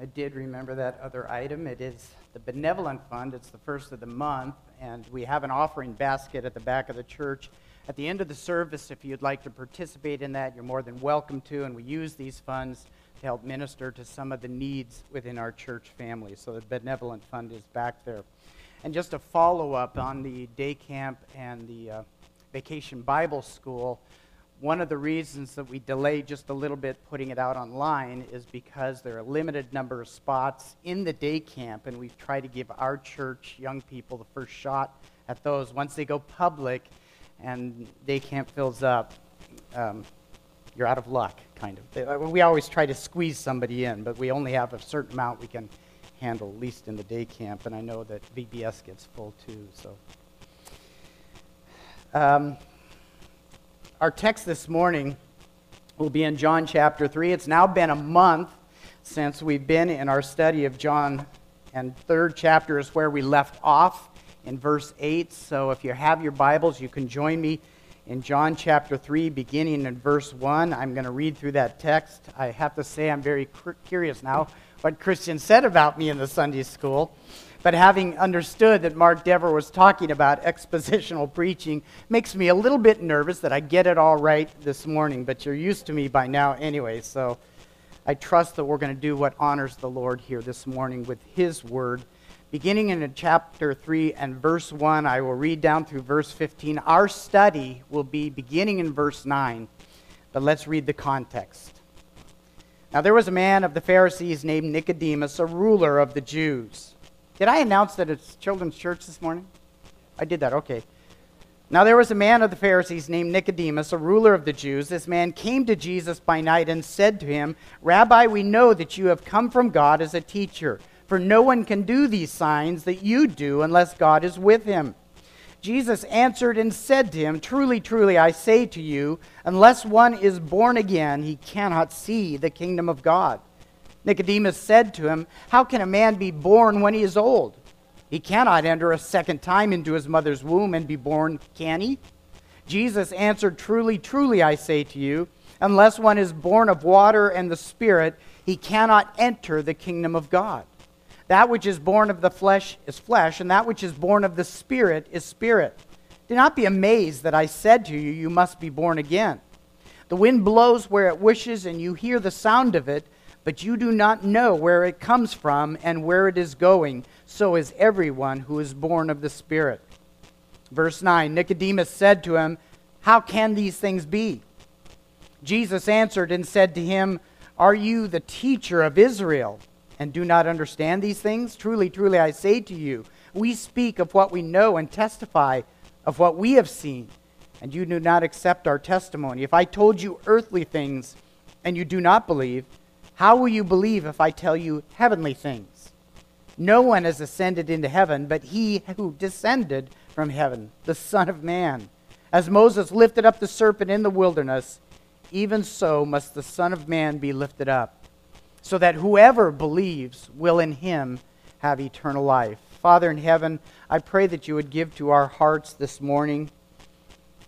I did remember that other item. It is the Benevolent Fund. It's the first of the month, and we have an offering basket at the back of the church. At the end of the service, if you'd like to participate in that, you're more than welcome to, and we use these funds to help minister to some of the needs within our church family. So the Benevolent Fund is back there. And just a follow up on the day camp and the uh, vacation Bible school one of the reasons that we delay just a little bit putting it out online is because there are a limited number of spots in the day camp, and we've tried to give our church young people the first shot at those. Once they go public and day camp fills up, um, you're out of luck, kind of. Uh, we always try to squeeze somebody in, but we only have a certain amount we can handle, at least in the day camp, and I know that VBS gets full too, so. Um, our text this morning will be in John chapter 3. It's now been a month since we've been in our study of John, and third chapter is where we left off in verse 8. So if you have your Bibles, you can join me in John chapter 3, beginning in verse 1. I'm going to read through that text. I have to say, I'm very curious now what Christian said about me in the Sunday school. But having understood that Mark Dever was talking about expositional preaching makes me a little bit nervous that I get it all right this morning, but you're used to me by now anyway, so I trust that we're going to do what honors the Lord here this morning with His Word. Beginning in chapter 3 and verse 1, I will read down through verse 15. Our study will be beginning in verse 9, but let's read the context. Now, there was a man of the Pharisees named Nicodemus, a ruler of the Jews. Did I announce that it's children's church this morning? I did that, okay. Now there was a man of the Pharisees named Nicodemus, a ruler of the Jews. This man came to Jesus by night and said to him, Rabbi, we know that you have come from God as a teacher, for no one can do these signs that you do unless God is with him. Jesus answered and said to him, Truly, truly, I say to you, unless one is born again, he cannot see the kingdom of God. Nicodemus said to him, How can a man be born when he is old? He cannot enter a second time into his mother's womb and be born, can he? Jesus answered, Truly, truly, I say to you, unless one is born of water and the Spirit, he cannot enter the kingdom of God. That which is born of the flesh is flesh, and that which is born of the Spirit is spirit. Do not be amazed that I said to you, You must be born again. The wind blows where it wishes, and you hear the sound of it but you do not know where it comes from and where it is going. So is everyone who is born of the Spirit. Verse 9 Nicodemus said to him, How can these things be? Jesus answered and said to him, Are you the teacher of Israel and do not understand these things? Truly, truly, I say to you, we speak of what we know and testify of what we have seen, and you do not accept our testimony. If I told you earthly things and you do not believe, how will you believe if I tell you heavenly things? No one has ascended into heaven but he who descended from heaven, the Son of Man. As Moses lifted up the serpent in the wilderness, even so must the Son of Man be lifted up, so that whoever believes will in him have eternal life. Father in heaven, I pray that you would give to our hearts this morning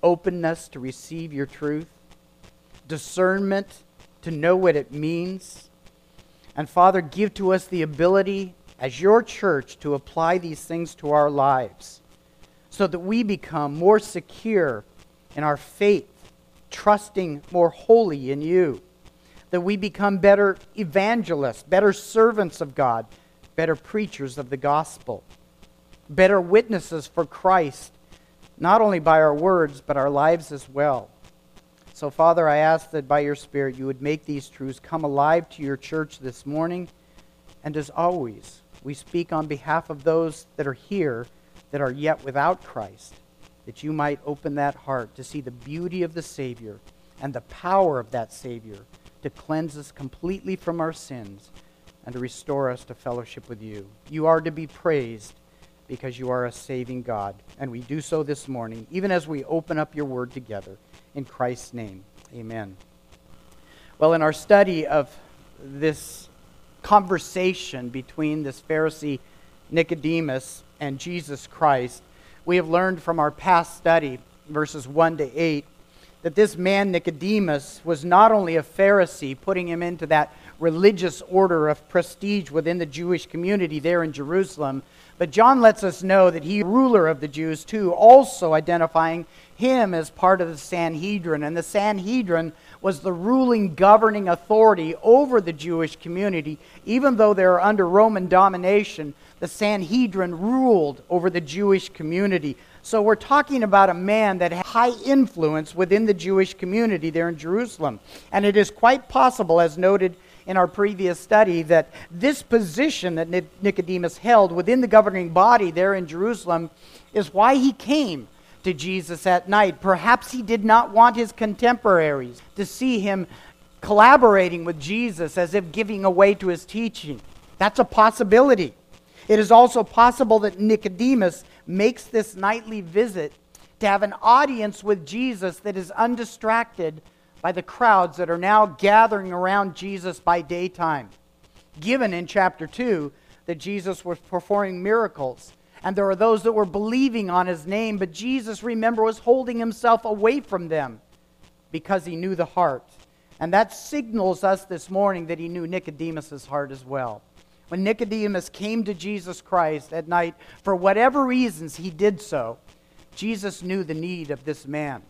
openness to receive your truth, discernment to know what it means. And Father, give to us the ability as your church to apply these things to our lives so that we become more secure in our faith, trusting more wholly in you. That we become better evangelists, better servants of God, better preachers of the gospel, better witnesses for Christ, not only by our words, but our lives as well. So, Father, I ask that by your Spirit you would make these truths come alive to your church this morning. And as always, we speak on behalf of those that are here that are yet without Christ, that you might open that heart to see the beauty of the Savior and the power of that Savior to cleanse us completely from our sins and to restore us to fellowship with you. You are to be praised because you are a saving God. And we do so this morning, even as we open up your word together. In Christ's name, amen. Well, in our study of this conversation between this Pharisee Nicodemus and Jesus Christ, we have learned from our past study, verses 1 to 8, that this man Nicodemus was not only a Pharisee, putting him into that religious order of prestige within the Jewish community there in Jerusalem. But John lets us know that he ruler of the Jews too, also identifying him as part of the Sanhedrin. And the Sanhedrin was the ruling governing authority over the Jewish community. Even though they were under Roman domination, the Sanhedrin ruled over the Jewish community. So we're talking about a man that had high influence within the Jewish community there in Jerusalem. And it is quite possible, as noted in our previous study, that this position that Nicodemus held within the governing body there in Jerusalem is why he came to Jesus at night. Perhaps he did not want his contemporaries to see him collaborating with Jesus as if giving away to his teaching. That's a possibility. It is also possible that Nicodemus makes this nightly visit to have an audience with Jesus that is undistracted by the crowds that are now gathering around Jesus by daytime. Given in chapter 2 that Jesus was performing miracles, and there are those that were believing on his name, but Jesus, remember, was holding himself away from them because he knew the heart. And that signals us this morning that he knew Nicodemus' heart as well. When Nicodemus came to Jesus Christ at night, for whatever reasons he did so, Jesus knew the need of this man.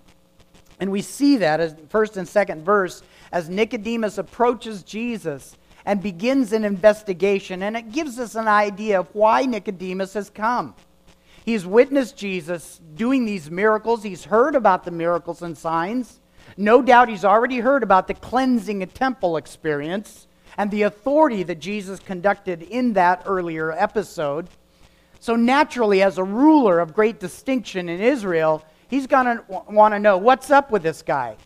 And we see that as first and second verse as Nicodemus approaches Jesus and begins an investigation. And it gives us an idea of why Nicodemus has come. He's witnessed Jesus doing these miracles, he's heard about the miracles and signs. No doubt he's already heard about the cleansing a temple experience and the authority that Jesus conducted in that earlier episode. So, naturally, as a ruler of great distinction in Israel, he's going to want to know what's up with this guy.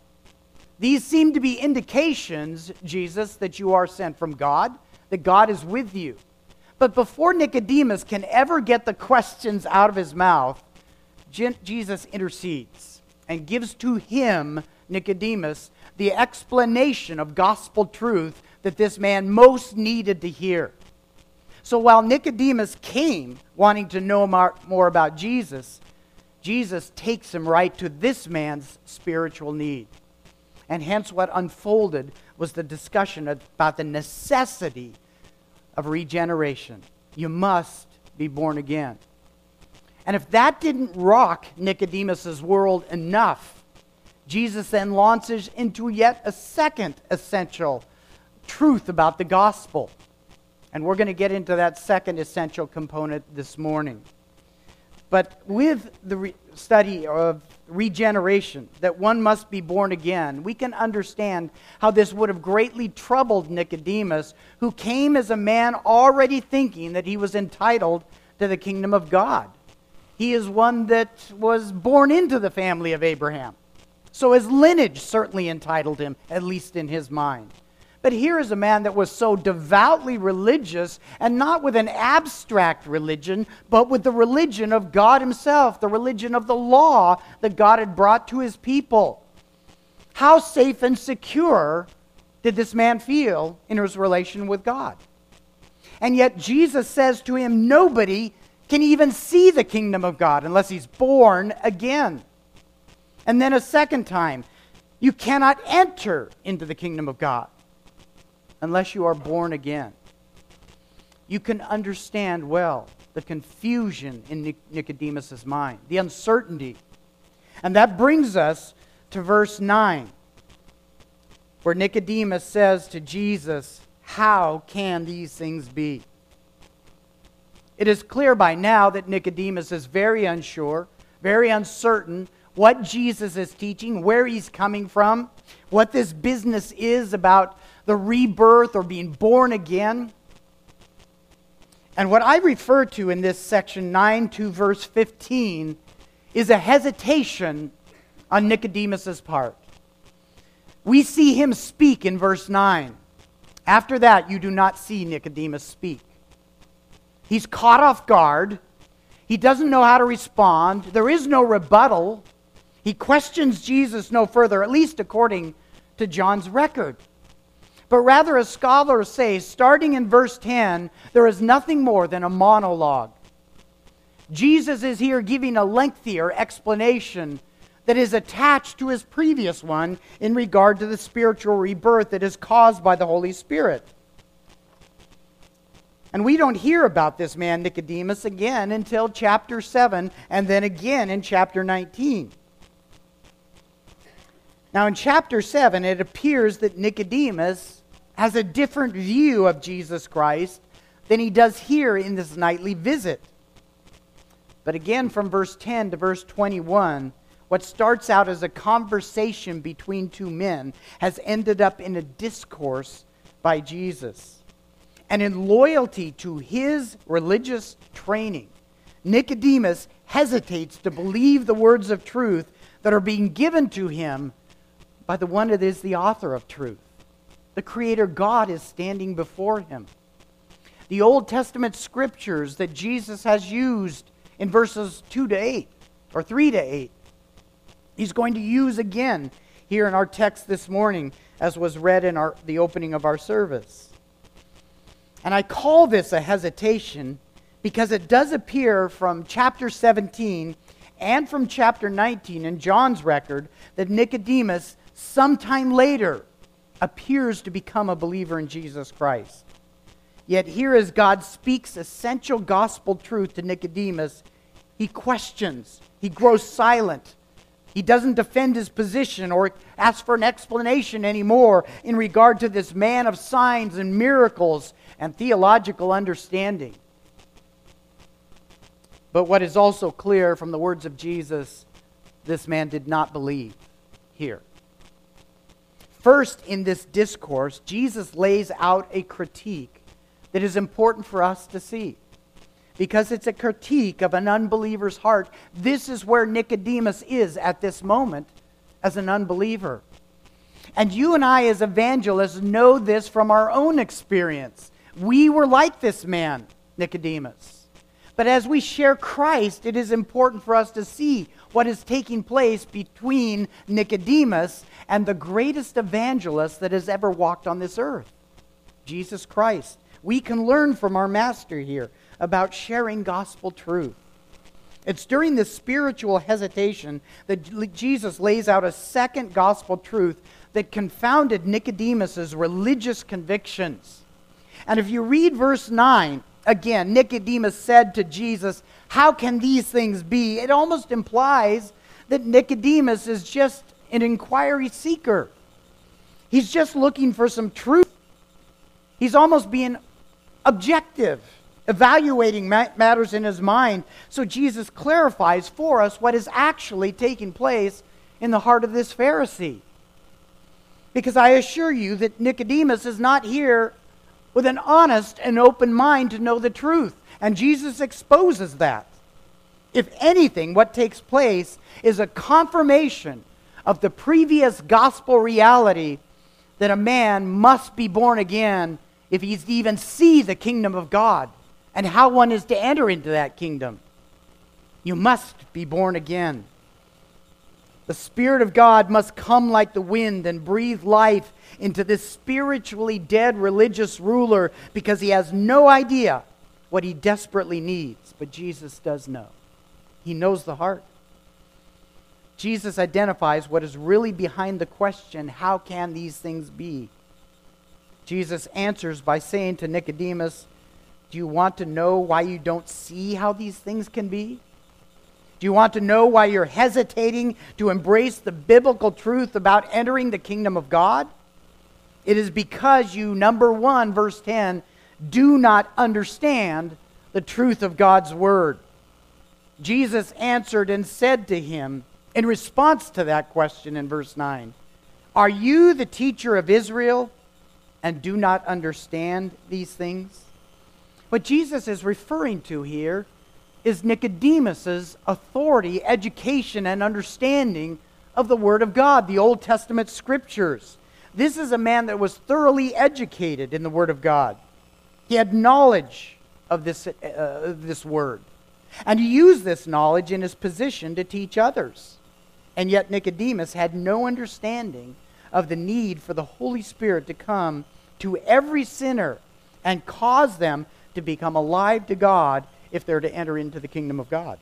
These seem to be indications, Jesus, that you are sent from God, that God is with you. But before Nicodemus can ever get the questions out of his mouth, Jesus intercedes and gives to him, Nicodemus, the explanation of gospel truth that this man most needed to hear. So while Nicodemus came wanting to know more about Jesus, Jesus takes him right to this man's spiritual need. And hence, what unfolded was the discussion about the necessity of regeneration. You must be born again. And if that didn't rock Nicodemus's world enough, Jesus then launches into yet a second essential truth about the gospel. And we're going to get into that second essential component this morning. But with the re- study of regeneration, that one must be born again, we can understand how this would have greatly troubled Nicodemus, who came as a man already thinking that he was entitled to the kingdom of God. He is one that was born into the family of Abraham. So his lineage certainly entitled him, at least in his mind. But here is a man that was so devoutly religious, and not with an abstract religion, but with the religion of God Himself, the religion of the law that God had brought to His people. How safe and secure did this man feel in his relation with God? And yet Jesus says to him, Nobody can even see the kingdom of God unless he's born again. And then a second time, you cannot enter into the kingdom of God unless you are born again. You can understand well the confusion in Nicodemus' mind, the uncertainty. And that brings us to verse 9, where Nicodemus says to Jesus, How can these things be? It is clear by now that Nicodemus is very unsure, very uncertain what Jesus is teaching, where he's coming from, what this business is about the rebirth or being born again. And what I refer to in this section 9 to verse 15 is a hesitation on Nicodemus's part. We see him speak in verse 9. After that, you do not see Nicodemus speak. He's caught off guard. He doesn't know how to respond. There is no rebuttal. He questions Jesus no further, at least according to John's record but rather, as scholars say, starting in verse 10, there is nothing more than a monologue. Jesus is here giving a lengthier explanation that is attached to his previous one in regard to the spiritual rebirth that is caused by the Holy Spirit. And we don't hear about this man Nicodemus again until chapter 7 and then again in chapter 19. Now, in chapter 7, it appears that Nicodemus has a different view of Jesus Christ than he does here in this nightly visit. But again, from verse 10 to verse 21, what starts out as a conversation between two men has ended up in a discourse by Jesus. And in loyalty to his religious training, Nicodemus hesitates to believe the words of truth that are being given to him by the one that is the author of truth. The Creator God is standing before him. The Old Testament scriptures that Jesus has used in verses 2 to 8, or 3 to 8, he's going to use again here in our text this morning, as was read in our, the opening of our service. And I call this a hesitation because it does appear from chapter 17 and from chapter 19 in John's record that Nicodemus sometime later appears to become a believer in Jesus Christ. Yet, here as God speaks essential gospel truth to Nicodemus, he questions, he grows silent. He doesn't defend his position or ask for an explanation anymore in regard to this man of signs and miracles and theological understanding. But what is also clear from the words of Jesus, this man did not believe here. First, in this discourse, Jesus lays out a critique that is important for us to see. Because it's a critique of an unbeliever's heart. This is where Nicodemus is at this moment as an unbeliever. And you and I, as evangelists, know this from our own experience. We were like this man, Nicodemus. But as we share Christ, it is important for us to see what is taking place between Nicodemus and the greatest evangelist that has ever walked on this earth, Jesus Christ. We can learn from our master here about sharing gospel truth. It's during this spiritual hesitation that Jesus lays out a second gospel truth that confounded Nicodemus's religious convictions. And if you read verse 9, again, Nicodemus said to Jesus, How can these things be? It almost implies that Nicodemus is just an inquiry seeker. He's just looking for some truth. He's almost being objective, evaluating matters in his mind. So Jesus clarifies for us what is actually taking place in the heart of this Pharisee. Because I assure you that Nicodemus is not here with an honest and open mind to know the truth. And Jesus exposes that. If anything, what takes place is a confirmation of the previous gospel reality that a man must be born again if he's to even see the kingdom of God and how one is to enter into that kingdom. You must be born again. The Spirit of God must come like the wind and breathe life into this spiritually dead religious ruler because he has no idea what he desperately needs. But Jesus does know. He knows the heart. Jesus identifies what is really behind the question how can these things be? Jesus answers by saying to Nicodemus, Do you want to know why you don't see how these things can be? Do you want to know why you're hesitating to embrace the biblical truth about entering the kingdom of God? It is because you, number one, verse 10, do not understand the truth of God's word. Jesus answered and said to him, in response to that question in verse 9 Are you the teacher of Israel and do not understand these things? What Jesus is referring to here is Nicodemus's authority, education, and understanding of the Word of God, the Old Testament scriptures. This is a man that was thoroughly educated in the Word of God. He had knowledge of this, uh, this Word. And he used this knowledge in his position to teach others. And yet Nicodemus had no understanding of the need for the Holy Spirit to come to every sinner and cause them to become alive to God if they're to enter into the kingdom of God.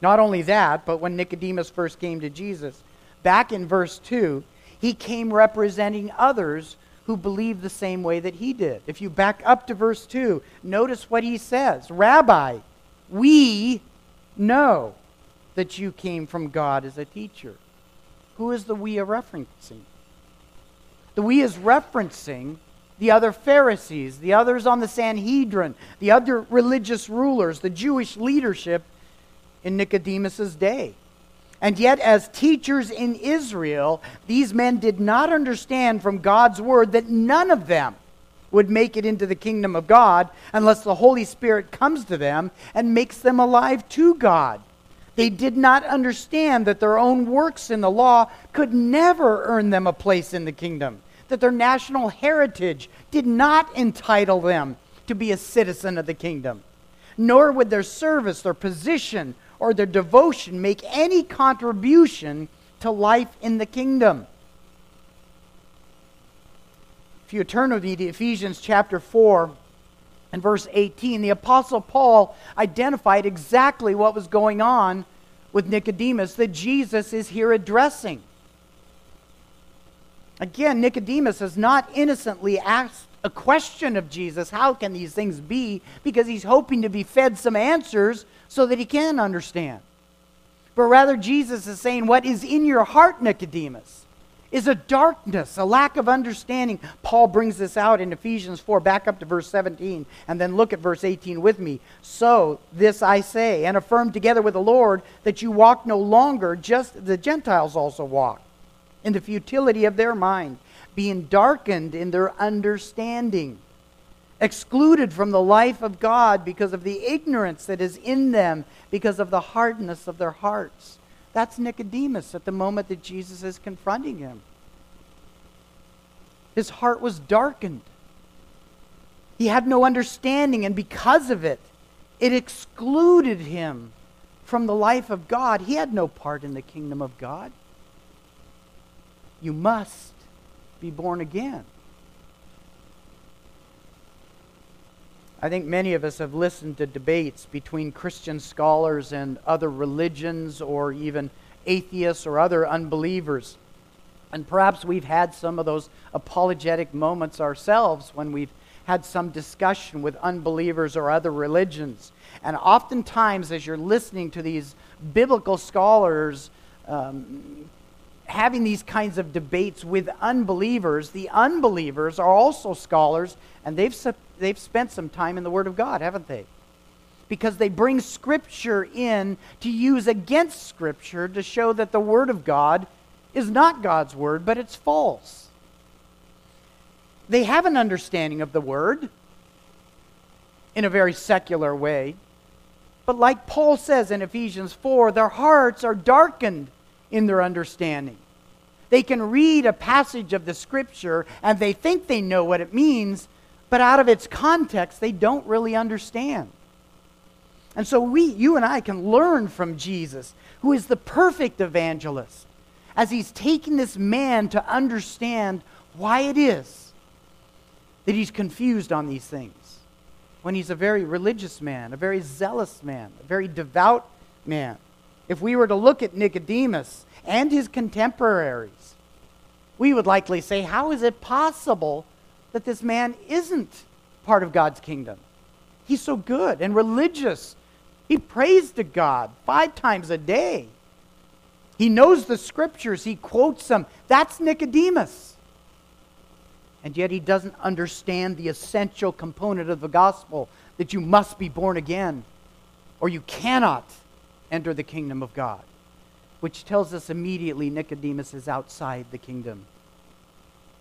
Not only that, but when Nicodemus first came to Jesus, back in verse 2, he came representing others who believed the same way that he did. If you back up to verse 2, notice what he says Rabbi, we know that you came from God as a teacher. Who is the we referencing? The we is referencing the other Pharisees, the others on the Sanhedrin, the other religious rulers, the Jewish leadership in Nicodemus's day. And yet, as teachers in Israel, these men did not understand from God's word that none of them would make it into the kingdom of God unless the Holy Spirit comes to them and makes them alive to God. They did not understand that their own works in the law could never earn them a place in the kingdom, that their national heritage did not entitle them to be a citizen of the kingdom, nor would their service, their position, or their devotion make any contribution to life in the kingdom. If you turn to Ephesians chapter 4 and verse 18, the Apostle Paul identified exactly what was going on with Nicodemus that Jesus is here addressing. Again, Nicodemus has not innocently asked a question of Jesus how can these things be? Because he's hoping to be fed some answers so that he can understand. But rather, Jesus is saying, What is in your heart, Nicodemus? is a darkness, a lack of understanding. Paul brings this out in Ephesians 4, back up to verse 17, and then look at verse 18 with me. So, this I say, and affirm together with the Lord, that you walk no longer just the Gentiles also walk, in the futility of their mind, being darkened in their understanding, excluded from the life of God because of the ignorance that is in them, because of the hardness of their hearts that's Nicodemus at the moment that Jesus is confronting him. His heart was darkened. He had no understanding, and because of it, it excluded him from the life of God. He had no part in the kingdom of God. You must be born again. I think many of us have listened to debates between Christian scholars and other religions or even atheists or other unbelievers. And perhaps we've had some of those apologetic moments ourselves when we've had some discussion with unbelievers or other religions. And oftentimes, as you're listening to these biblical scholars um, having these kinds of debates with unbelievers, the unbelievers are also scholars, and they've, they've spent some time in the Word of God, haven't they? Because they bring Scripture in to use against Scripture to show that the Word of God is not God's Word, but it's false. They have an understanding of the Word in a very secular way. But like Paul says in Ephesians 4, their hearts are darkened in their understanding. They can read a passage of the scripture and they think they know what it means, but out of its context, they don't really understand. And so we, you and I can learn from Jesus, who is the perfect evangelist, as he's taking this man to understand why it is that he's confused on these things. When he's a very religious man, a very zealous man, a very devout man. If we were to look at Nicodemus and his contemporaries, we would likely say, How is it possible that this man isn't part of God's kingdom? He's so good and religious. He prays to God five times a day. He knows the scriptures, he quotes them. That's Nicodemus. And yet he doesn't understand the essential component of the gospel that you must be born again or you cannot enter the kingdom of God, which tells us immediately Nicodemus is outside the kingdom.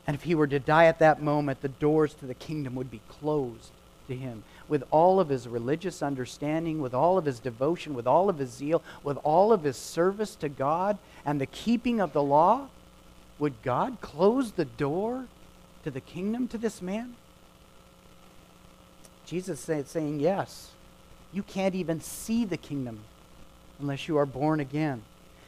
And if he were to die at that moment, the doors to the kingdom would be closed to him. With all of his religious understanding, with all of his devotion, with all of his zeal, with all of his service to God and the keeping of the law, would God close the door to the kingdom to this man? Jesus is saying, Yes. You can't even see the kingdom unless you are born again.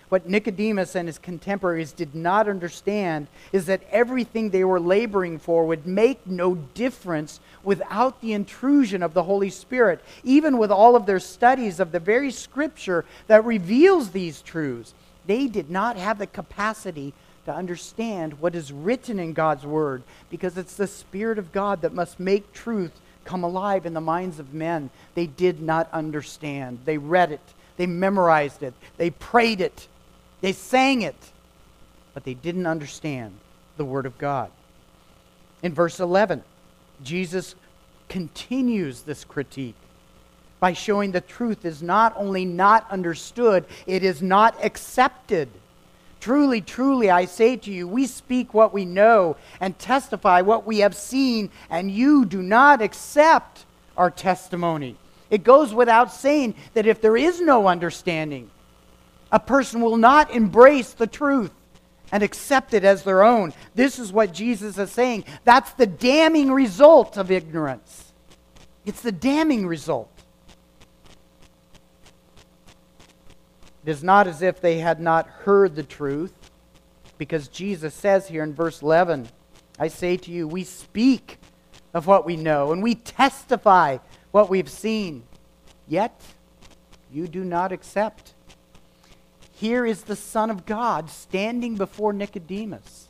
what Nicodemus and his contemporaries did not understand is that everything they were laboring for would make no difference without the intrusion of the Holy Spirit, even with all of their studies of the very scripture that reveals these truths. They did not have the capacity to understand what is written in God's Word because it's the Spirit of God that must make truth come alive in the minds of men. They did not understand. They read it, they memorized it, they prayed it, they sang it, but they didn't understand the Word of God. In verse 11, Jesus continues this critique by showing the truth is not only not understood, it is not accepted. Truly, truly, I say to you, we speak what we know and testify what we have seen, and you do not accept our testimony. It goes without saying that if there is no understanding, a person will not embrace the truth and accept it as their own. This is what Jesus is saying. That's the damning result of ignorance. It's the damning result. It is not as if they had not heard the truth, because Jesus says here in verse 11, I say to you, we speak of what we know, and we testify what we've seen, yet you do not accept. Here is the Son of God standing before Nicodemus,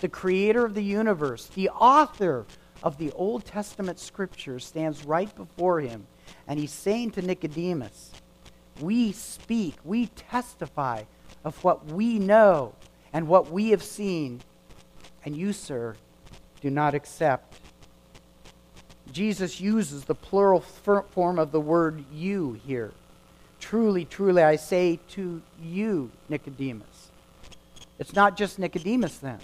the creator of the universe, the author of the Old Testament scriptures, stands right before him, and he's saying to Nicodemus, we speak, we testify of what we know and what we have seen, and you, sir, do not accept. Jesus uses the plural form of the word you here. Truly, truly, I say to you, Nicodemus. It's not just Nicodemus then,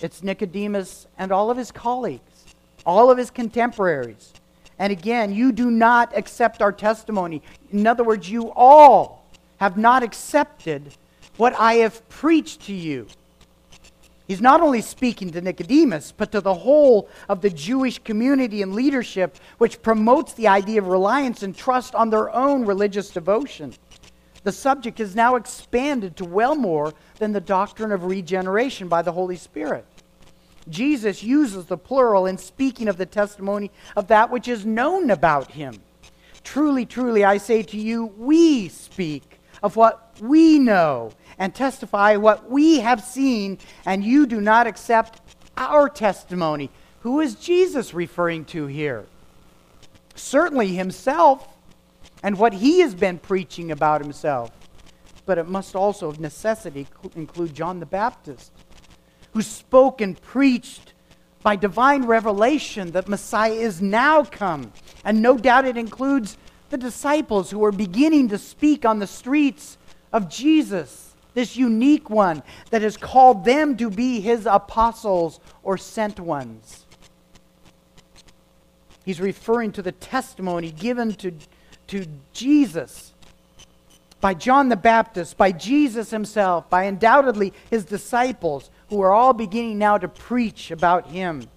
it's Nicodemus and all of his colleagues, all of his contemporaries. And again, you do not accept our testimony. In other words, you all have not accepted what I have preached to you. He's not only speaking to Nicodemus, but to the whole of the Jewish community and leadership, which promotes the idea of reliance and trust on their own religious devotion. The subject is now expanded to well more than the doctrine of regeneration by the Holy Spirit. Jesus uses the plural in speaking of the testimony of that which is known about him. Truly, truly, I say to you, we speak of what we know and testify what we have seen, and you do not accept our testimony. Who is Jesus referring to here? Certainly himself and what he has been preaching about himself. But it must also, of necessity, include John the Baptist who spoke and preached by divine revelation that Messiah is now come. And no doubt it includes the disciples who are beginning to speak on the streets of Jesus, this unique one that has called them to be his apostles or sent ones. He's referring to the testimony given to, to Jesus by John the Baptist, by Jesus himself, by undoubtedly his disciples who are all beginning now to preach about him.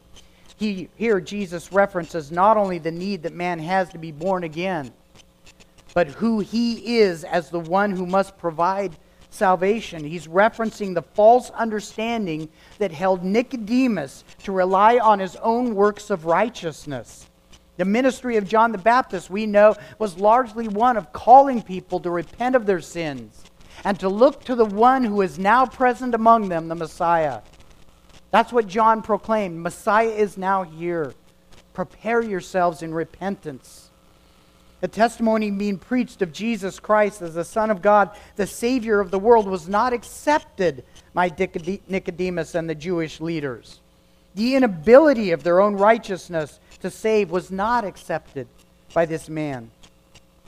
He, here, Jesus references not only the need that man has to be born again, but who he is as the one who must provide salvation. He's referencing the false understanding that held Nicodemus to rely on his own works of righteousness. The ministry of John the Baptist, we know, was largely one of calling people to repent of their sins and to look to the one who is now present among them, the Messiah. That's what John proclaimed. Messiah is now here. Prepare yourselves in repentance. The testimony being preached of Jesus Christ as the Son of God, the Savior of the world, was not accepted by Nicodemus and the Jewish leaders. The inability of their own righteousness to save was not accepted by this man.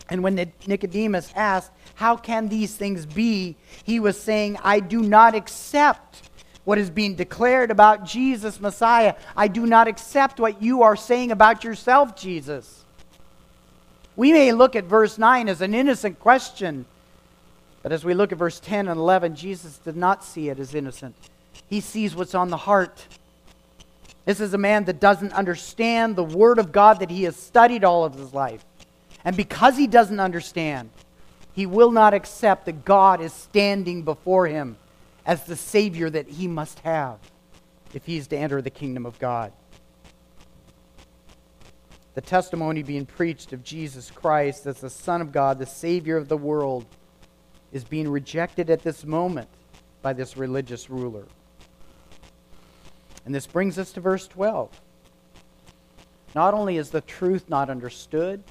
And when Nicodemus asked, How can these things be? he was saying, I do not accept what is being declared about Jesus, Messiah. I do not accept what you are saying about yourself, Jesus. We may look at verse 9 as an innocent question, but as we look at verse 10 and 11, Jesus did not see it as innocent. He sees what's on the heart. This is a man that doesn't understand the Word of God that he has studied all of his life. And because he doesn't understand, He will not accept that God is standing before him as the Savior that he must have if he's to enter the kingdom of God. The testimony being preached of Jesus Christ as the Son of God, the Savior of the world, is being rejected at this moment by this religious ruler. And this brings us to verse 12. Not only is the truth not understood,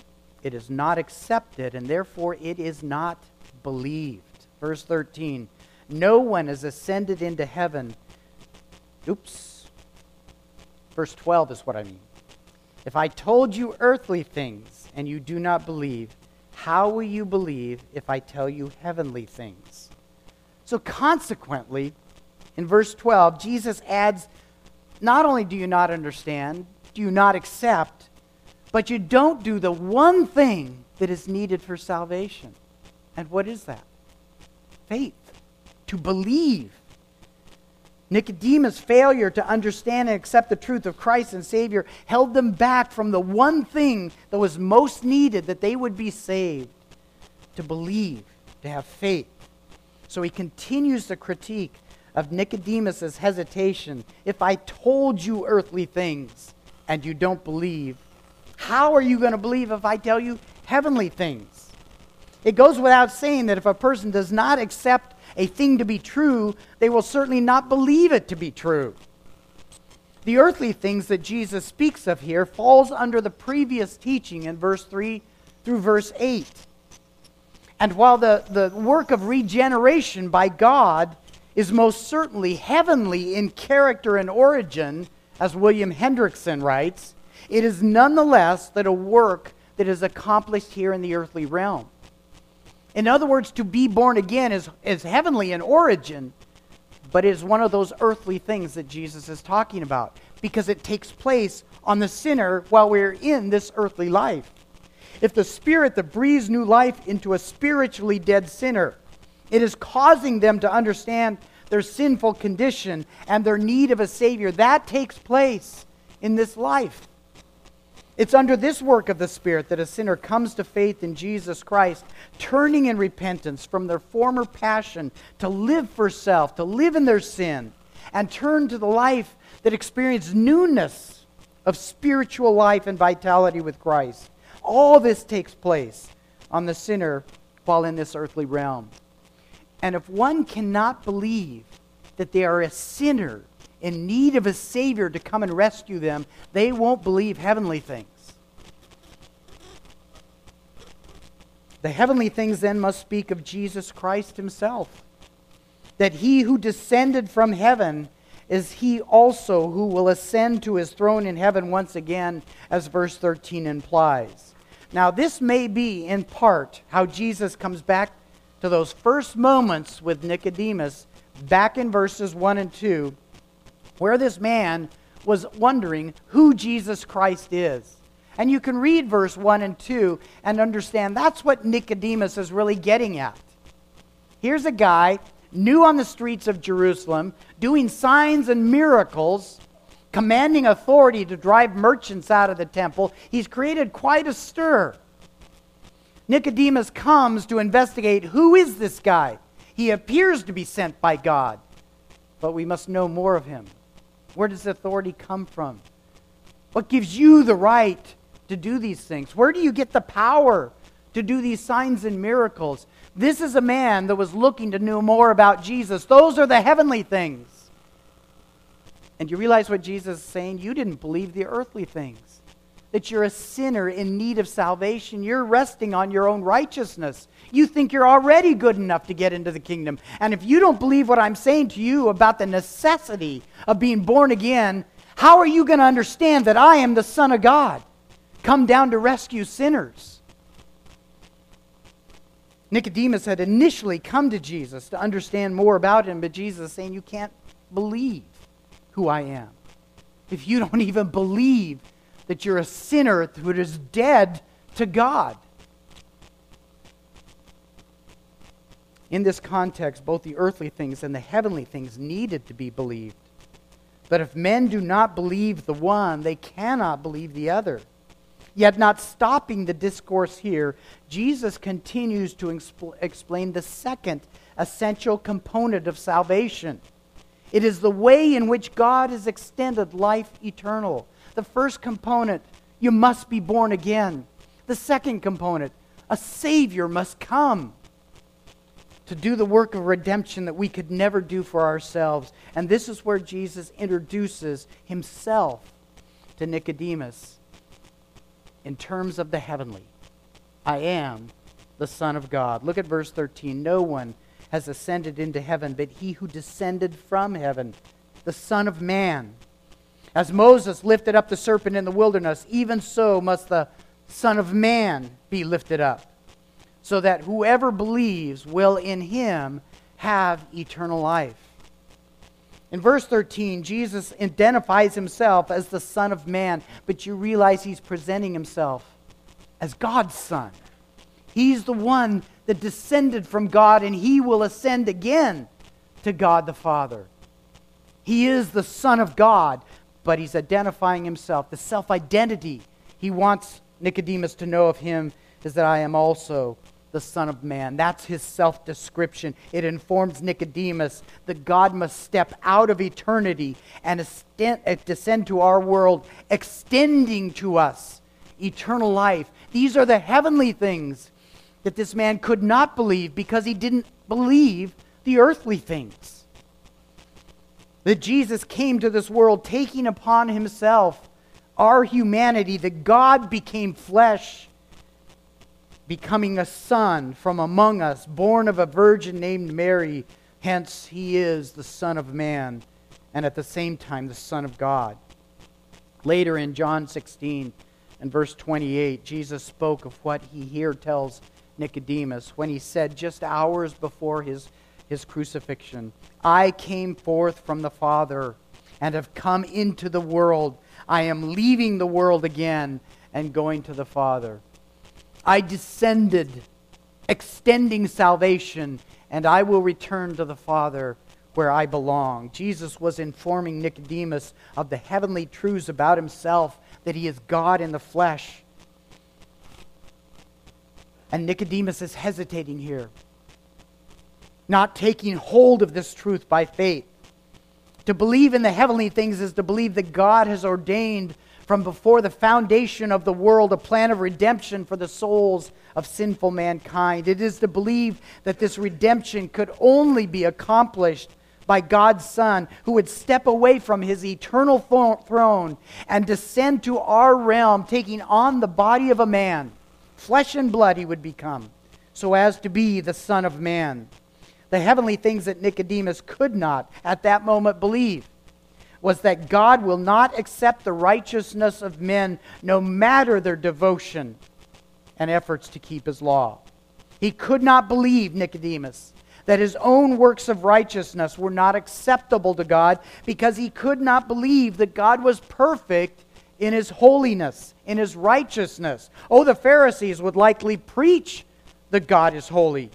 it is not accepted, and therefore it is not believed. Verse 13 No one has ascended into heaven. Oops. Verse 12 is what I mean. If I told you earthly things and you do not believe, how will you believe if I tell you heavenly things? So, consequently, in verse 12, Jesus adds not only do you not understand, do you not accept, but you don't do the one thing that is needed for salvation. And what is that? Faith. To believe. Nicodemus' failure to understand and accept the truth of Christ and Savior held them back from the one thing that was most needed that they would be saved to believe, to have faith. So he continues the critique of Nicodemus' hesitation. If I told you earthly things and you don't believe, how are you going to believe if I tell you heavenly things? It goes without saying that if a person does not accept a thing to be true, they will certainly not believe it to be true. The earthly things that Jesus speaks of here falls under the previous teaching in verse 3 through verse 8. And while the, the work of regeneration by God is most certainly heavenly in character and origin, as William Hendriksen writes, it is nonetheless that a work that is accomplished here in the earthly realm. In other words, to be born again is, is heavenly in origin, but is one of those earthly things that Jesus is talking about because it takes place on the sinner while we're in this earthly life. If the Spirit that breathes new life into a spiritually dead sinner, it is causing them to understand their sinful condition and their need of a Savior. That takes place in this life. It's under this work of the Spirit that a sinner comes to faith in Jesus Christ, turning in repentance from their former passion to live for self, to live in their sin, and turn to the life that experiences newness of spiritual life and vitality with Christ. All this takes place on the sinner while in this earthly realm. And if one cannot believe that they are a sinner in need of a Savior to come and rescue them, they won't believe heavenly things. The heavenly things then must speak of Jesus Christ himself. That he who descended from heaven is he also who will ascend to his throne in heaven once again, as verse 13 implies. Now, this may be in part how Jesus comes back to those first moments with Nicodemus, back in verses 1 and 2, where this man was wondering who Jesus Christ is. And you can read verse 1 and 2 and understand that's what Nicodemus is really getting at. Here's a guy new on the streets of Jerusalem, doing signs and miracles, commanding authority to drive merchants out of the temple. He's created quite a stir. Nicodemus comes to investigate who is this guy? He appears to be sent by God, but we must know more of him. Where does authority come from? What gives you the right to do these things? Where do you get the power to do these signs and miracles? This is a man that was looking to know more about Jesus. Those are the heavenly things. And you realize what Jesus is saying? You didn't believe the earthly things. That you're a sinner in need of salvation. You're resting on your own righteousness. You think you're already good enough to get into the kingdom. And if you don't believe what I'm saying to you about the necessity of being born again, how are you going to understand that I am the Son of God? Come down to rescue sinners. Nicodemus had initially come to Jesus to understand more about him, but Jesus saying, You can't believe who I am. If you don't even believe that you're a sinner who is dead to God. In this context, both the earthly things and the heavenly things needed to be believed. But if men do not believe the one, they cannot believe the other. Yet, not stopping the discourse here, Jesus continues to expl- explain the second essential component of salvation. It is the way in which God has extended life eternal. The first component, you must be born again. The second component, a Savior must come to do the work of redemption that we could never do for ourselves. And this is where Jesus introduces himself to Nicodemus in terms of the heavenly. I am the Son of God. Look at verse 13. No one has ascended into heaven but he who descended from heaven, the Son of Man. As Moses lifted up the serpent in the wilderness, even so must the Son of Man be lifted up, so that whoever believes will in him have eternal life. In verse 13, Jesus identifies himself as the Son of Man, but you realize he's presenting himself as God's Son. He's the one that descended from God, and he will ascend again to God the Father. He is the Son of God, but he's identifying himself. The self identity he wants Nicodemus to know of him is that I am also the Son of Man. That's his self description. It informs Nicodemus that God must step out of eternity and uh, descend to our world, extending to us eternal life. These are the heavenly things that this man could not believe because he didn't believe the earthly things. That Jesus came to this world taking upon himself our humanity, that God became flesh becoming a son from among us, born of a virgin named Mary. Hence, he is the Son of Man and at the same time the Son of God. Later in John 16 and verse 28, Jesus spoke of what he here tells Nicodemus when he said, just hours before his, his crucifixion, I came forth from the Father and have come into the world. I am leaving the world again and going to the Father. I descended, extending salvation, and I will return to the Father where I belong. Jesus was informing Nicodemus of the heavenly truths about himself, that he is God in the flesh. And Nicodemus is hesitating here, not taking hold of this truth by faith. To believe in the heavenly things is to believe that God has ordained from before the foundation of the world a plan of redemption for the souls of sinful mankind. It is to believe that this redemption could only be accomplished by God's Son, who would step away from his eternal throne and descend to our realm, taking on the body of a man. Flesh and blood he would become, so as to be the Son of Man. The heavenly things that Nicodemus could not at that moment believe was that God will not accept the righteousness of men no matter their devotion and efforts to keep his law. He could not believe, Nicodemus, that his own works of righteousness were not acceptable to God because he could not believe that God was perfect in his holiness, in his righteousness. Oh, the Pharisees would likely preach that God is holy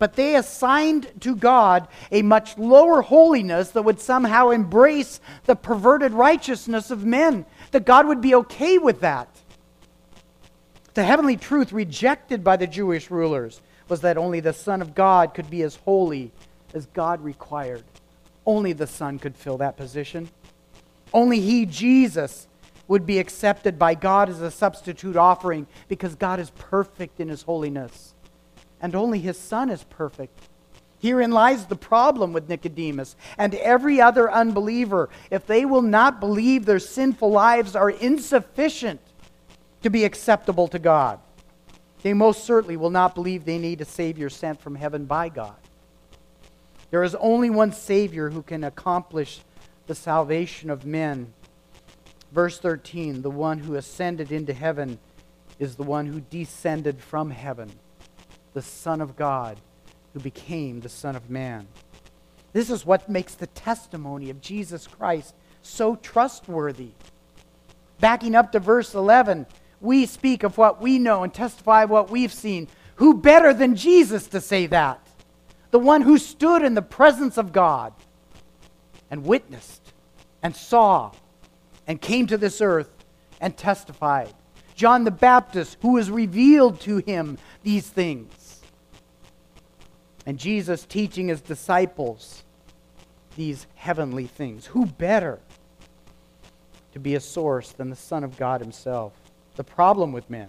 but they assigned to God a much lower holiness that would somehow embrace the perverted righteousness of men, that God would be okay with that. The heavenly truth rejected by the Jewish rulers was that only the Son of God could be as holy as God required. Only the Son could fill that position. Only He, Jesus, would be accepted by God as a substitute offering because God is perfect in His holiness and only his son is perfect. Herein lies the problem with Nicodemus and every other unbeliever. If they will not believe their sinful lives are insufficient to be acceptable to God, they most certainly will not believe they need a Savior sent from heaven by God. There is only one Savior who can accomplish the salvation of men. Verse 13 the one who ascended into heaven is the one who descended from heaven the Son of God who became the Son of Man. This is what makes the testimony of Jesus Christ so trustworthy. Backing up to verse 11, we speak of what we know and testify of what we've seen. Who better than Jesus to say that? The one who stood in the presence of God and witnessed and saw and came to this earth and testified. John the Baptist, who was revealed to him these things. And Jesus teaching his disciples these heavenly things. Who better to be a source than the Son of God himself? The problem with men,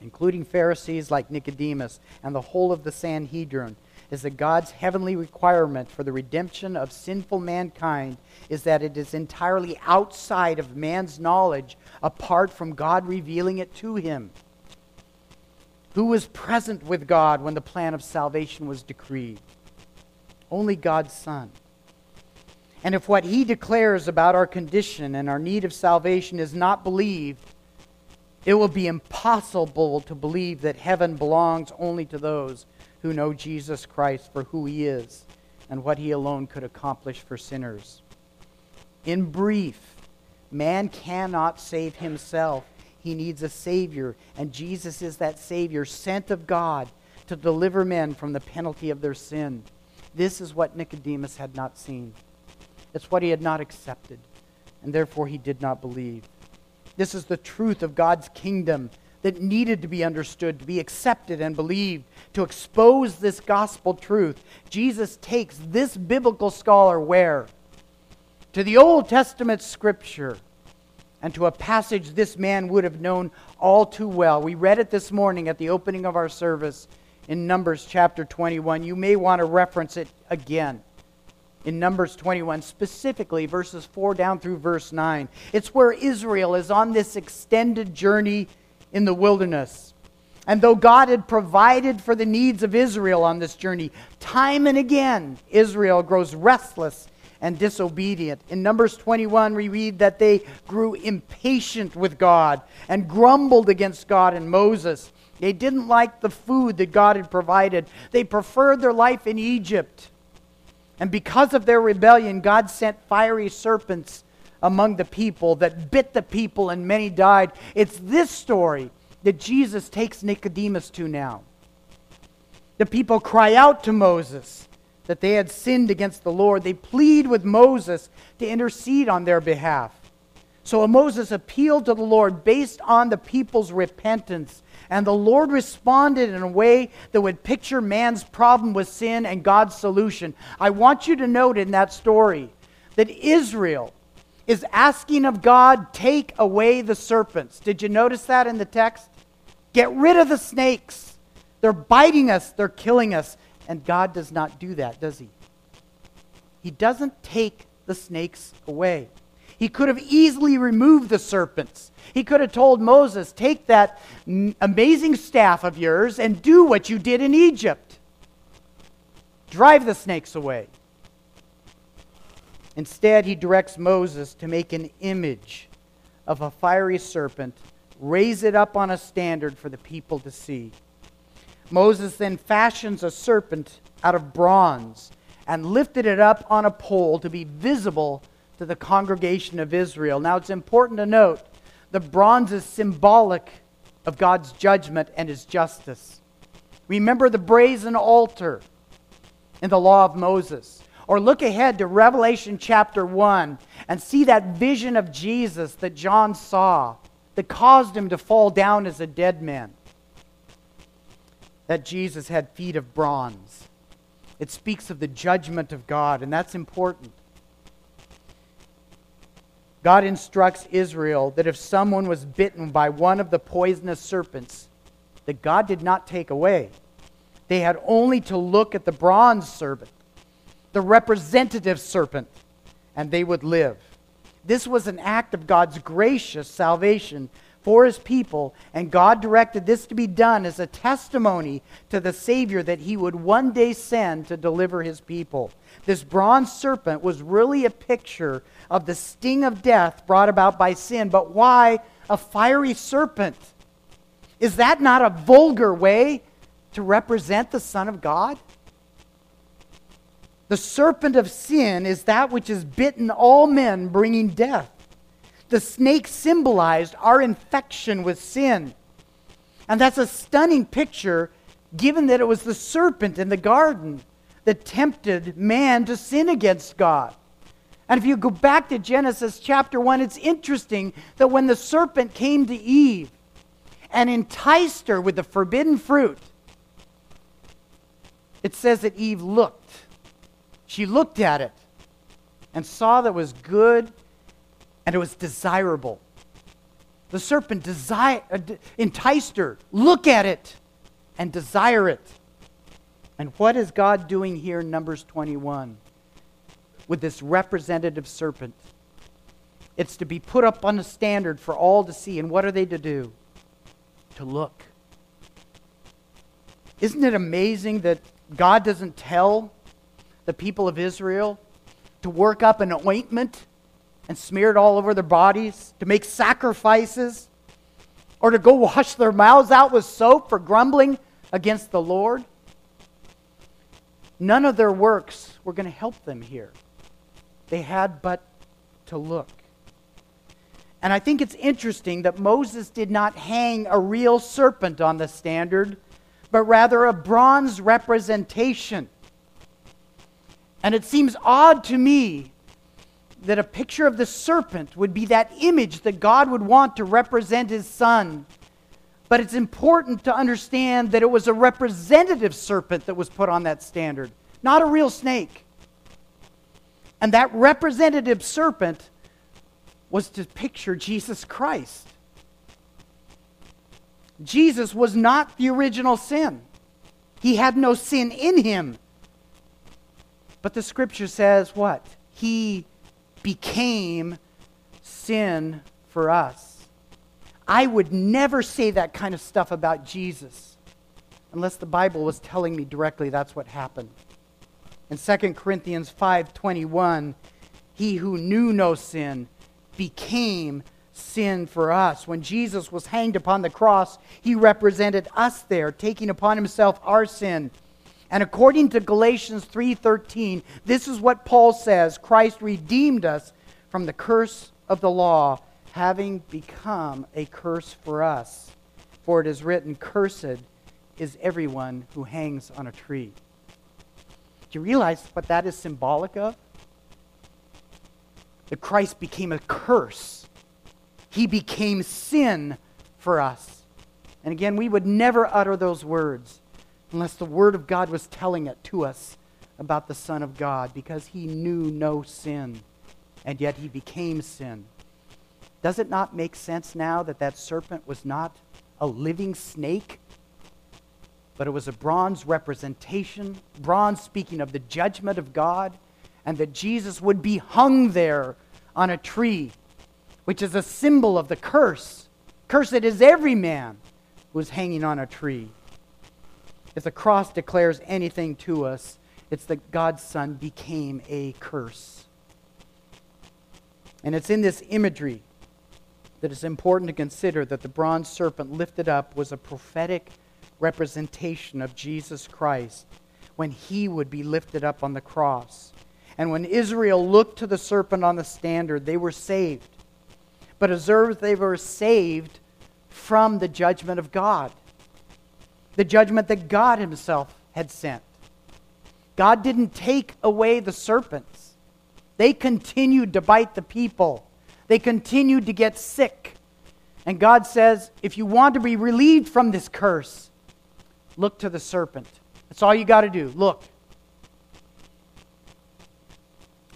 including Pharisees like Nicodemus and the whole of the Sanhedrin, is that God's heavenly requirement for the redemption of sinful mankind is that it is entirely outside of man's knowledge apart from God revealing it to him. Who was present with God when the plan of salvation was decreed? Only God's Son. And if what he declares about our condition and our need of salvation is not believed, it will be impossible to believe that heaven belongs only to those who know Jesus Christ for who he is and what he alone could accomplish for sinners. In brief, man cannot save himself. He needs a Savior, and Jesus is that Savior sent of God to deliver men from the penalty of their sin. This is what Nicodemus had not seen. It's what he had not accepted, and therefore he did not believe. This is the truth of God's kingdom that needed to be understood, to be accepted and believed, to expose this gospel truth. Jesus takes this biblical scholar where? To the Old Testament scripture and to a passage this man would have known all too well. We read it this morning at the opening of our service in Numbers chapter 21. You may want to reference it again in Numbers 21, specifically verses 4 down through verse 9. It's where Israel is on this extended journey in the wilderness. And though God had provided for the needs of Israel on this journey, time and again, Israel grows restless and disobedient. In Numbers 21, we read that they grew impatient with God and grumbled against God and Moses. They didn't like the food that God had provided, they preferred their life in Egypt. And because of their rebellion, God sent fiery serpents among the people that bit the people and many died. It's this story that Jesus takes Nicodemus to now. The people cry out to Moses that they had sinned against the Lord. They plead with Moses to intercede on their behalf. So Moses appealed to the Lord based on the people's repentance. And the Lord responded in a way that would picture man's problem with sin and God's solution. I want you to note in that story that Israel is asking of God, take away the serpents. Did you notice that in the text? Get rid of the snakes. They're biting us, they're killing us. And God does not do that, does He? He doesn't take the snakes away. He could have easily removed the serpents. He could have told Moses, Take that amazing staff of yours and do what you did in Egypt. Drive the snakes away. Instead, he directs Moses to make an image of a fiery serpent, raise it up on a standard for the people to see. Moses then fashions a serpent out of bronze and lifted it up on a pole to be visible to the congregation of Israel. Now, it's important to note the bronze is symbolic of God's judgment and his justice. Remember the brazen altar in the law of Moses. Or look ahead to Revelation chapter 1 and see that vision of Jesus that John saw that caused him to fall down as a dead man. That Jesus had feet of bronze. It speaks of the judgment of God, and that's important. God instructs Israel that if someone was bitten by one of the poisonous serpents that God did not take away, they had only to look at the bronze serpent the representative serpent, and they would live. This was an act of God's gracious salvation for his people, and God directed this to be done as a testimony to the Savior that he would one day send to deliver his people. This bronze serpent was really a picture of the sting of death brought about by sin, but why a fiery serpent? Is that not a vulgar way to represent the Son of God? The serpent of sin is that which has bitten all men, bringing death. The snake symbolized our infection with sin. And that's a stunning picture, given that it was the serpent in the garden that tempted man to sin against God. And if you go back to Genesis chapter 1, it's interesting that when the serpent came to Eve and enticed her with the forbidden fruit, it says that Eve looked. She looked at it and saw that it was good and it was desirable. The serpent desire, uh, enticed her. Look at it and desire it. And what is God doing here in Numbers 21 with this representative serpent? It's to be put up on a standard for all to see. And what are they to do? To look. Isn't it amazing that God doesn't tell the people of Israel to work up an ointment and smear it all over their bodies, to make sacrifices, or to go wash their mouths out with soap for grumbling against the Lord? None of their works were going to help them here. They had but to look. And I think it's interesting that Moses did not hang a real serpent on the standard, but rather a bronze representation. And it seems odd to me that a picture of the serpent would be that image that God would want to represent his son. But it's important to understand that it was a representative serpent that was put on that standard, not a real snake. And that representative serpent was to picture Jesus Christ. Jesus was not the original sin. He had no sin in him. But the scripture says what? He became sin for us. I would never say that kind of stuff about Jesus unless the Bible was telling me directly that's what happened. In 2 Corinthians 5:21, he who knew no sin became sin for us. When Jesus was hanged upon the cross, he represented us there, taking upon himself our sin and according to Galatians 3:13, this is what Paul says, Christ redeemed us from the curse of the law, having become a curse for us. For it is written, cursed is everyone who hangs on a tree. Do you realize what that is symbolic of? That Christ became a curse. He became sin for us. And again, we would never utter those words unless the Word of God was telling it to us about the Son of God because he knew no sin, and yet he became sin. Does it not make sense now that that serpent was not a living snake, but it was a bronze representation, bronze speaking of the judgment of God, and that Jesus would be hung there on a tree, which is a symbol of the curse. Cursed is every man who is hanging on a tree. If the cross declares anything to us, it's that God's Son became a curse. And it's in this imagery that it's important to consider that the bronze serpent lifted up was a prophetic representation of Jesus Christ when he would be lifted up on the cross. And when Israel looked to the serpent on the standard, they were saved. But observe, they were saved from the judgment of God the judgment that God Himself had sent. God didn't take away the serpents, they continued to bite the people, they continued to get sick. And God says, if you want to be relieved from this curse, look to the serpent. That's all you got to do. Look.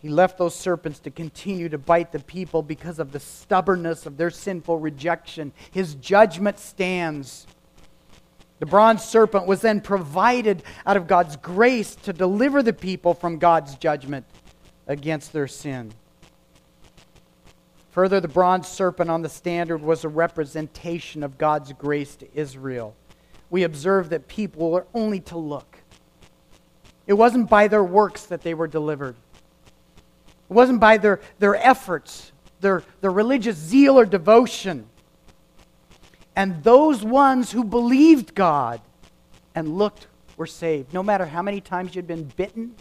He left those serpents to continue to bite the people because of the stubbornness of their sinful rejection. His judgment stands. The bronze serpent was then provided out of God's grace to deliver the people from God's judgment against their sin. Further, the bronze serpent on the standard was a representation of God's grace to Israel. We observe that people were only to look. It wasn't by their works that they were delivered. It wasn't by their, their efforts, their, their religious zeal or devotion. And those ones who believed God and looked were saved. No matter how many times you'd been bitten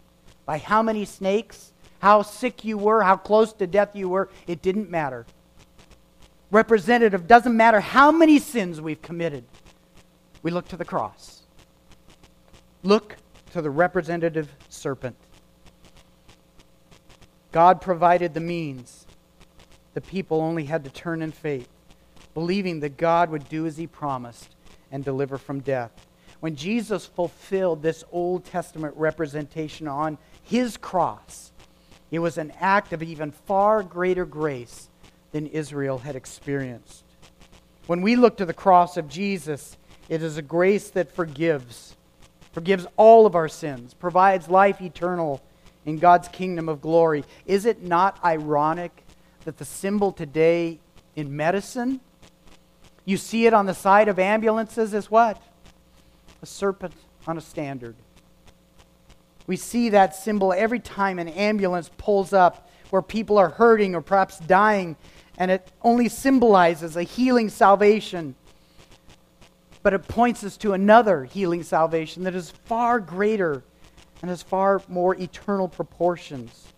by how many snakes, how sick you were, how close to death you were, it didn't matter. Representative doesn't matter how many sins we've committed. We look to the cross. Look to the representative serpent. God provided the means. The people only had to turn in faith. Believing that God would do as he promised and deliver from death. When Jesus fulfilled this Old Testament representation on his cross, it was an act of even far greater grace than Israel had experienced. When we look to the cross of Jesus, it is a grace that forgives, forgives all of our sins, provides life eternal in God's kingdom of glory. Is it not ironic that the symbol today in medicine, you see it on the side of ambulances as what? A serpent on a standard. We see that symbol every time an ambulance pulls up where people are hurting or perhaps dying, and it only symbolizes a healing salvation. But it points us to another healing salvation that is far greater and has far more eternal proportions.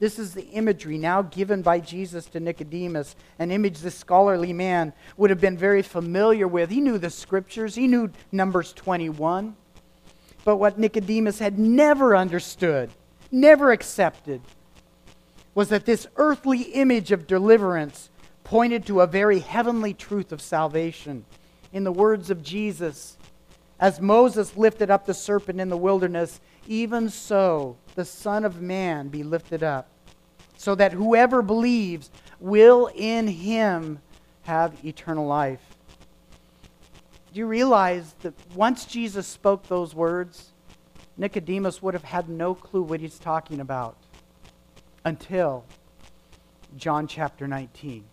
This is the imagery now given by Jesus to Nicodemus, an image this scholarly man would have been very familiar with. He knew the scriptures, he knew Numbers 21. But what Nicodemus had never understood, never accepted, was that this earthly image of deliverance pointed to a very heavenly truth of salvation. In the words of Jesus, as Moses lifted up the serpent in the wilderness, even so the Son of Man be lifted up, so that whoever believes will in him have eternal life. Do you realize that once Jesus spoke those words, Nicodemus would have had no clue what he's talking about until John chapter 19.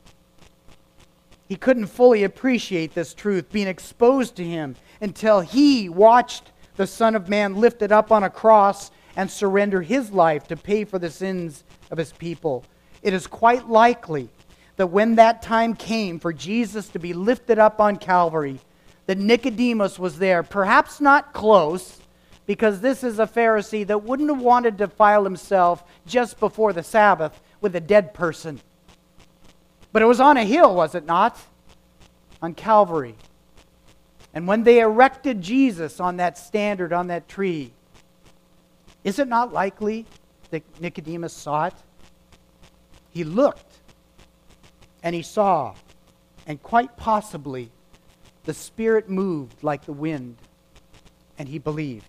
He couldn't fully appreciate this truth being exposed to him until he watched the Son of Man lifted up on a cross and surrender his life to pay for the sins of his people. It is quite likely that when that time came for Jesus to be lifted up on Calvary, that Nicodemus was there, perhaps not close, because this is a Pharisee that wouldn't have wanted to defile himself just before the Sabbath with a dead person. But it was on a hill, was it not? On Calvary. And when they erected Jesus on that standard, on that tree, is it not likely that Nicodemus saw it? He looked and he saw, and quite possibly the Spirit moved like the wind, and he believed.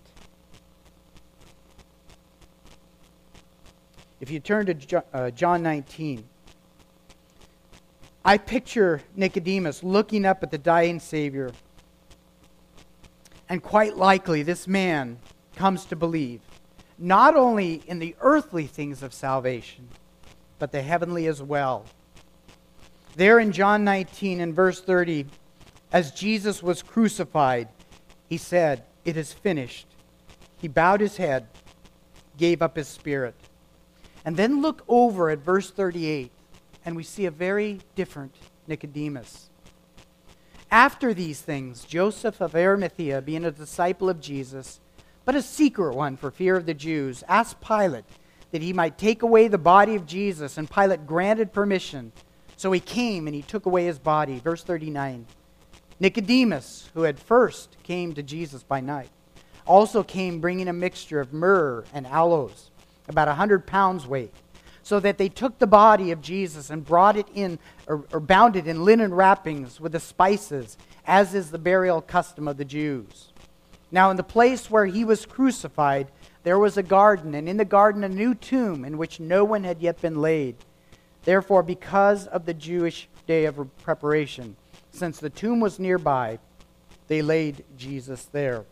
If you turn to uh, John 19, I picture Nicodemus looking up at the dying Savior and quite likely, this man comes to believe not only in the earthly things of salvation, but the heavenly as well. There in John 19 and verse 30, as Jesus was crucified, he said, It is finished. He bowed his head, gave up his spirit. And then look over at verse 38, and we see a very different Nicodemus. After these things, Joseph of Arimathea, being a disciple of Jesus, but a secret one for fear of the Jews, asked Pilate that he might take away the body of Jesus, and Pilate granted permission. So he came and he took away his body. Verse 39. Nicodemus, who had first came to Jesus by night, also came bringing a mixture of myrrh and aloes, about a hundred pounds weight so that they took the body of Jesus and brought it in, or, or bound it in linen wrappings with the spices, as is the burial custom of the Jews. Now, in the place where he was crucified, there was a garden, and in the garden a new tomb in which no one had yet been laid. Therefore, because of the Jewish day of preparation, since the tomb was nearby, they laid Jesus there.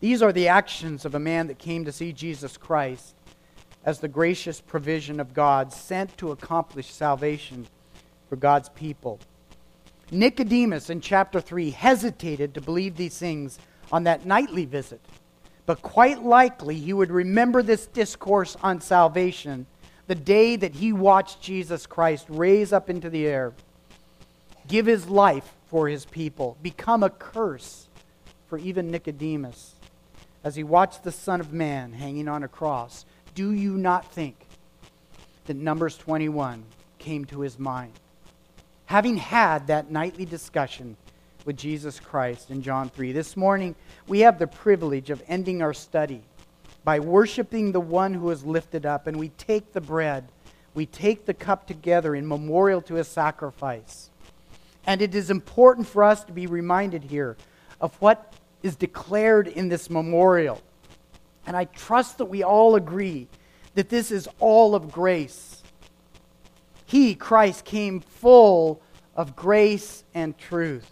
These are the actions of a man that came to see Jesus Christ as the gracious provision of God sent to accomplish salvation for God's people. Nicodemus in chapter 3 hesitated to believe these things on that nightly visit, but quite likely he would remember this discourse on salvation the day that he watched Jesus Christ raise up into the air, give his life for his people, become a curse for even Nicodemus as he watched the Son of Man hanging on a cross do you not think that Numbers 21 came to his mind? Having had that nightly discussion with Jesus Christ in John 3, this morning we have the privilege of ending our study by worshiping the one who is lifted up, and we take the bread, we take the cup together in memorial to his sacrifice. And it is important for us to be reminded here of what is declared in this memorial. And I trust that we all agree that this is all of grace. He, Christ, came full of grace and truth.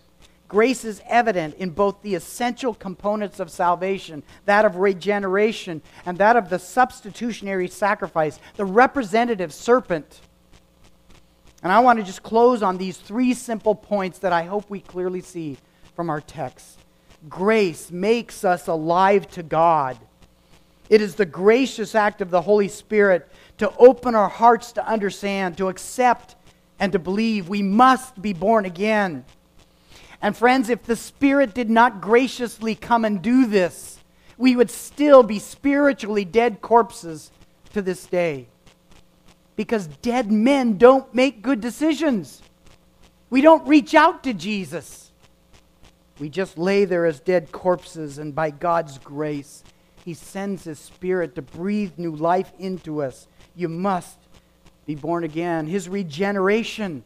Grace is evident in both the essential components of salvation, that of regeneration, and that of the substitutionary sacrifice, the representative serpent. And I want to just close on these three simple points that I hope we clearly see from our text. Grace makes us alive to God. It is the gracious act of the Holy Spirit to open our hearts to understand, to accept, and to believe. We must be born again. And friends, if the Spirit did not graciously come and do this, we would still be spiritually dead corpses to this day. Because dead men don't make good decisions. We don't reach out to Jesus. We just lay there as dead corpses, and by God's grace, He sends His Spirit to breathe new life into us. You must be born again. His regeneration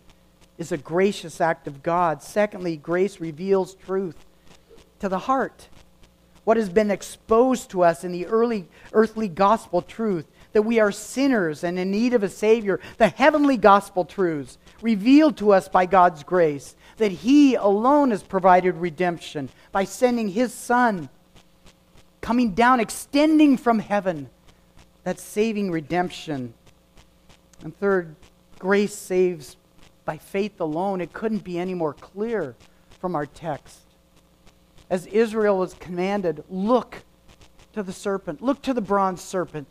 is a gracious act of God. Secondly, grace reveals truth to the heart. What has been exposed to us in the early earthly gospel truth that we are sinners and in need of a Savior, the heavenly gospel truths revealed to us by God's grace, that He alone has provided redemption by sending His Son, coming down, extending from heaven that saving redemption. And third, grace saves by faith alone. It couldn't be any more clear from our text. As Israel was commanded, look to the serpent, look to the bronze serpent.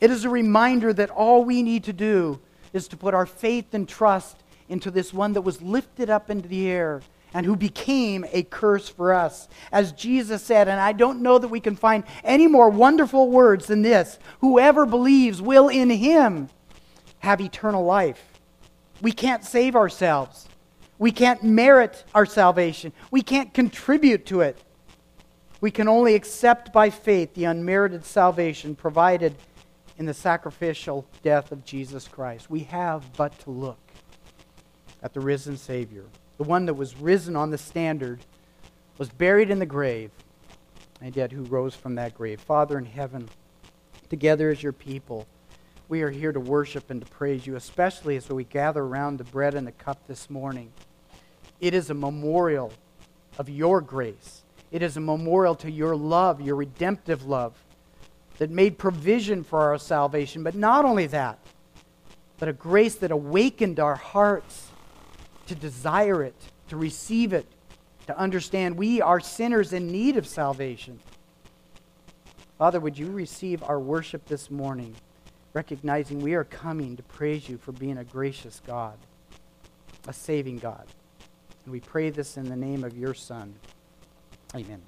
It is a reminder that all we need to do is to put our faith and trust into this one that was lifted up into the air and who became a curse for us. As Jesus said, and I don't know that we can find any more wonderful words than this whoever believes will in him have eternal life. We can't save ourselves. We can't merit our salvation. We can't contribute to it. We can only accept by faith the unmerited salvation provided in the sacrificial death of Jesus Christ. We have but to look at the risen Savior, the one that was risen on the standard, was buried in the grave, and yet who rose from that grave. Father in heaven, together as your people, we are here to worship and to praise you, especially as we gather around the bread and the cup this morning. It is a memorial of your grace. It is a memorial to your love, your redemptive love, that made provision for our salvation. But not only that, but a grace that awakened our hearts to desire it, to receive it, to understand we are sinners in need of salvation. Father, would you receive our worship this morning? recognizing we are coming to praise you for being a gracious God, a saving God. And we pray this in the name of your Son. Amen.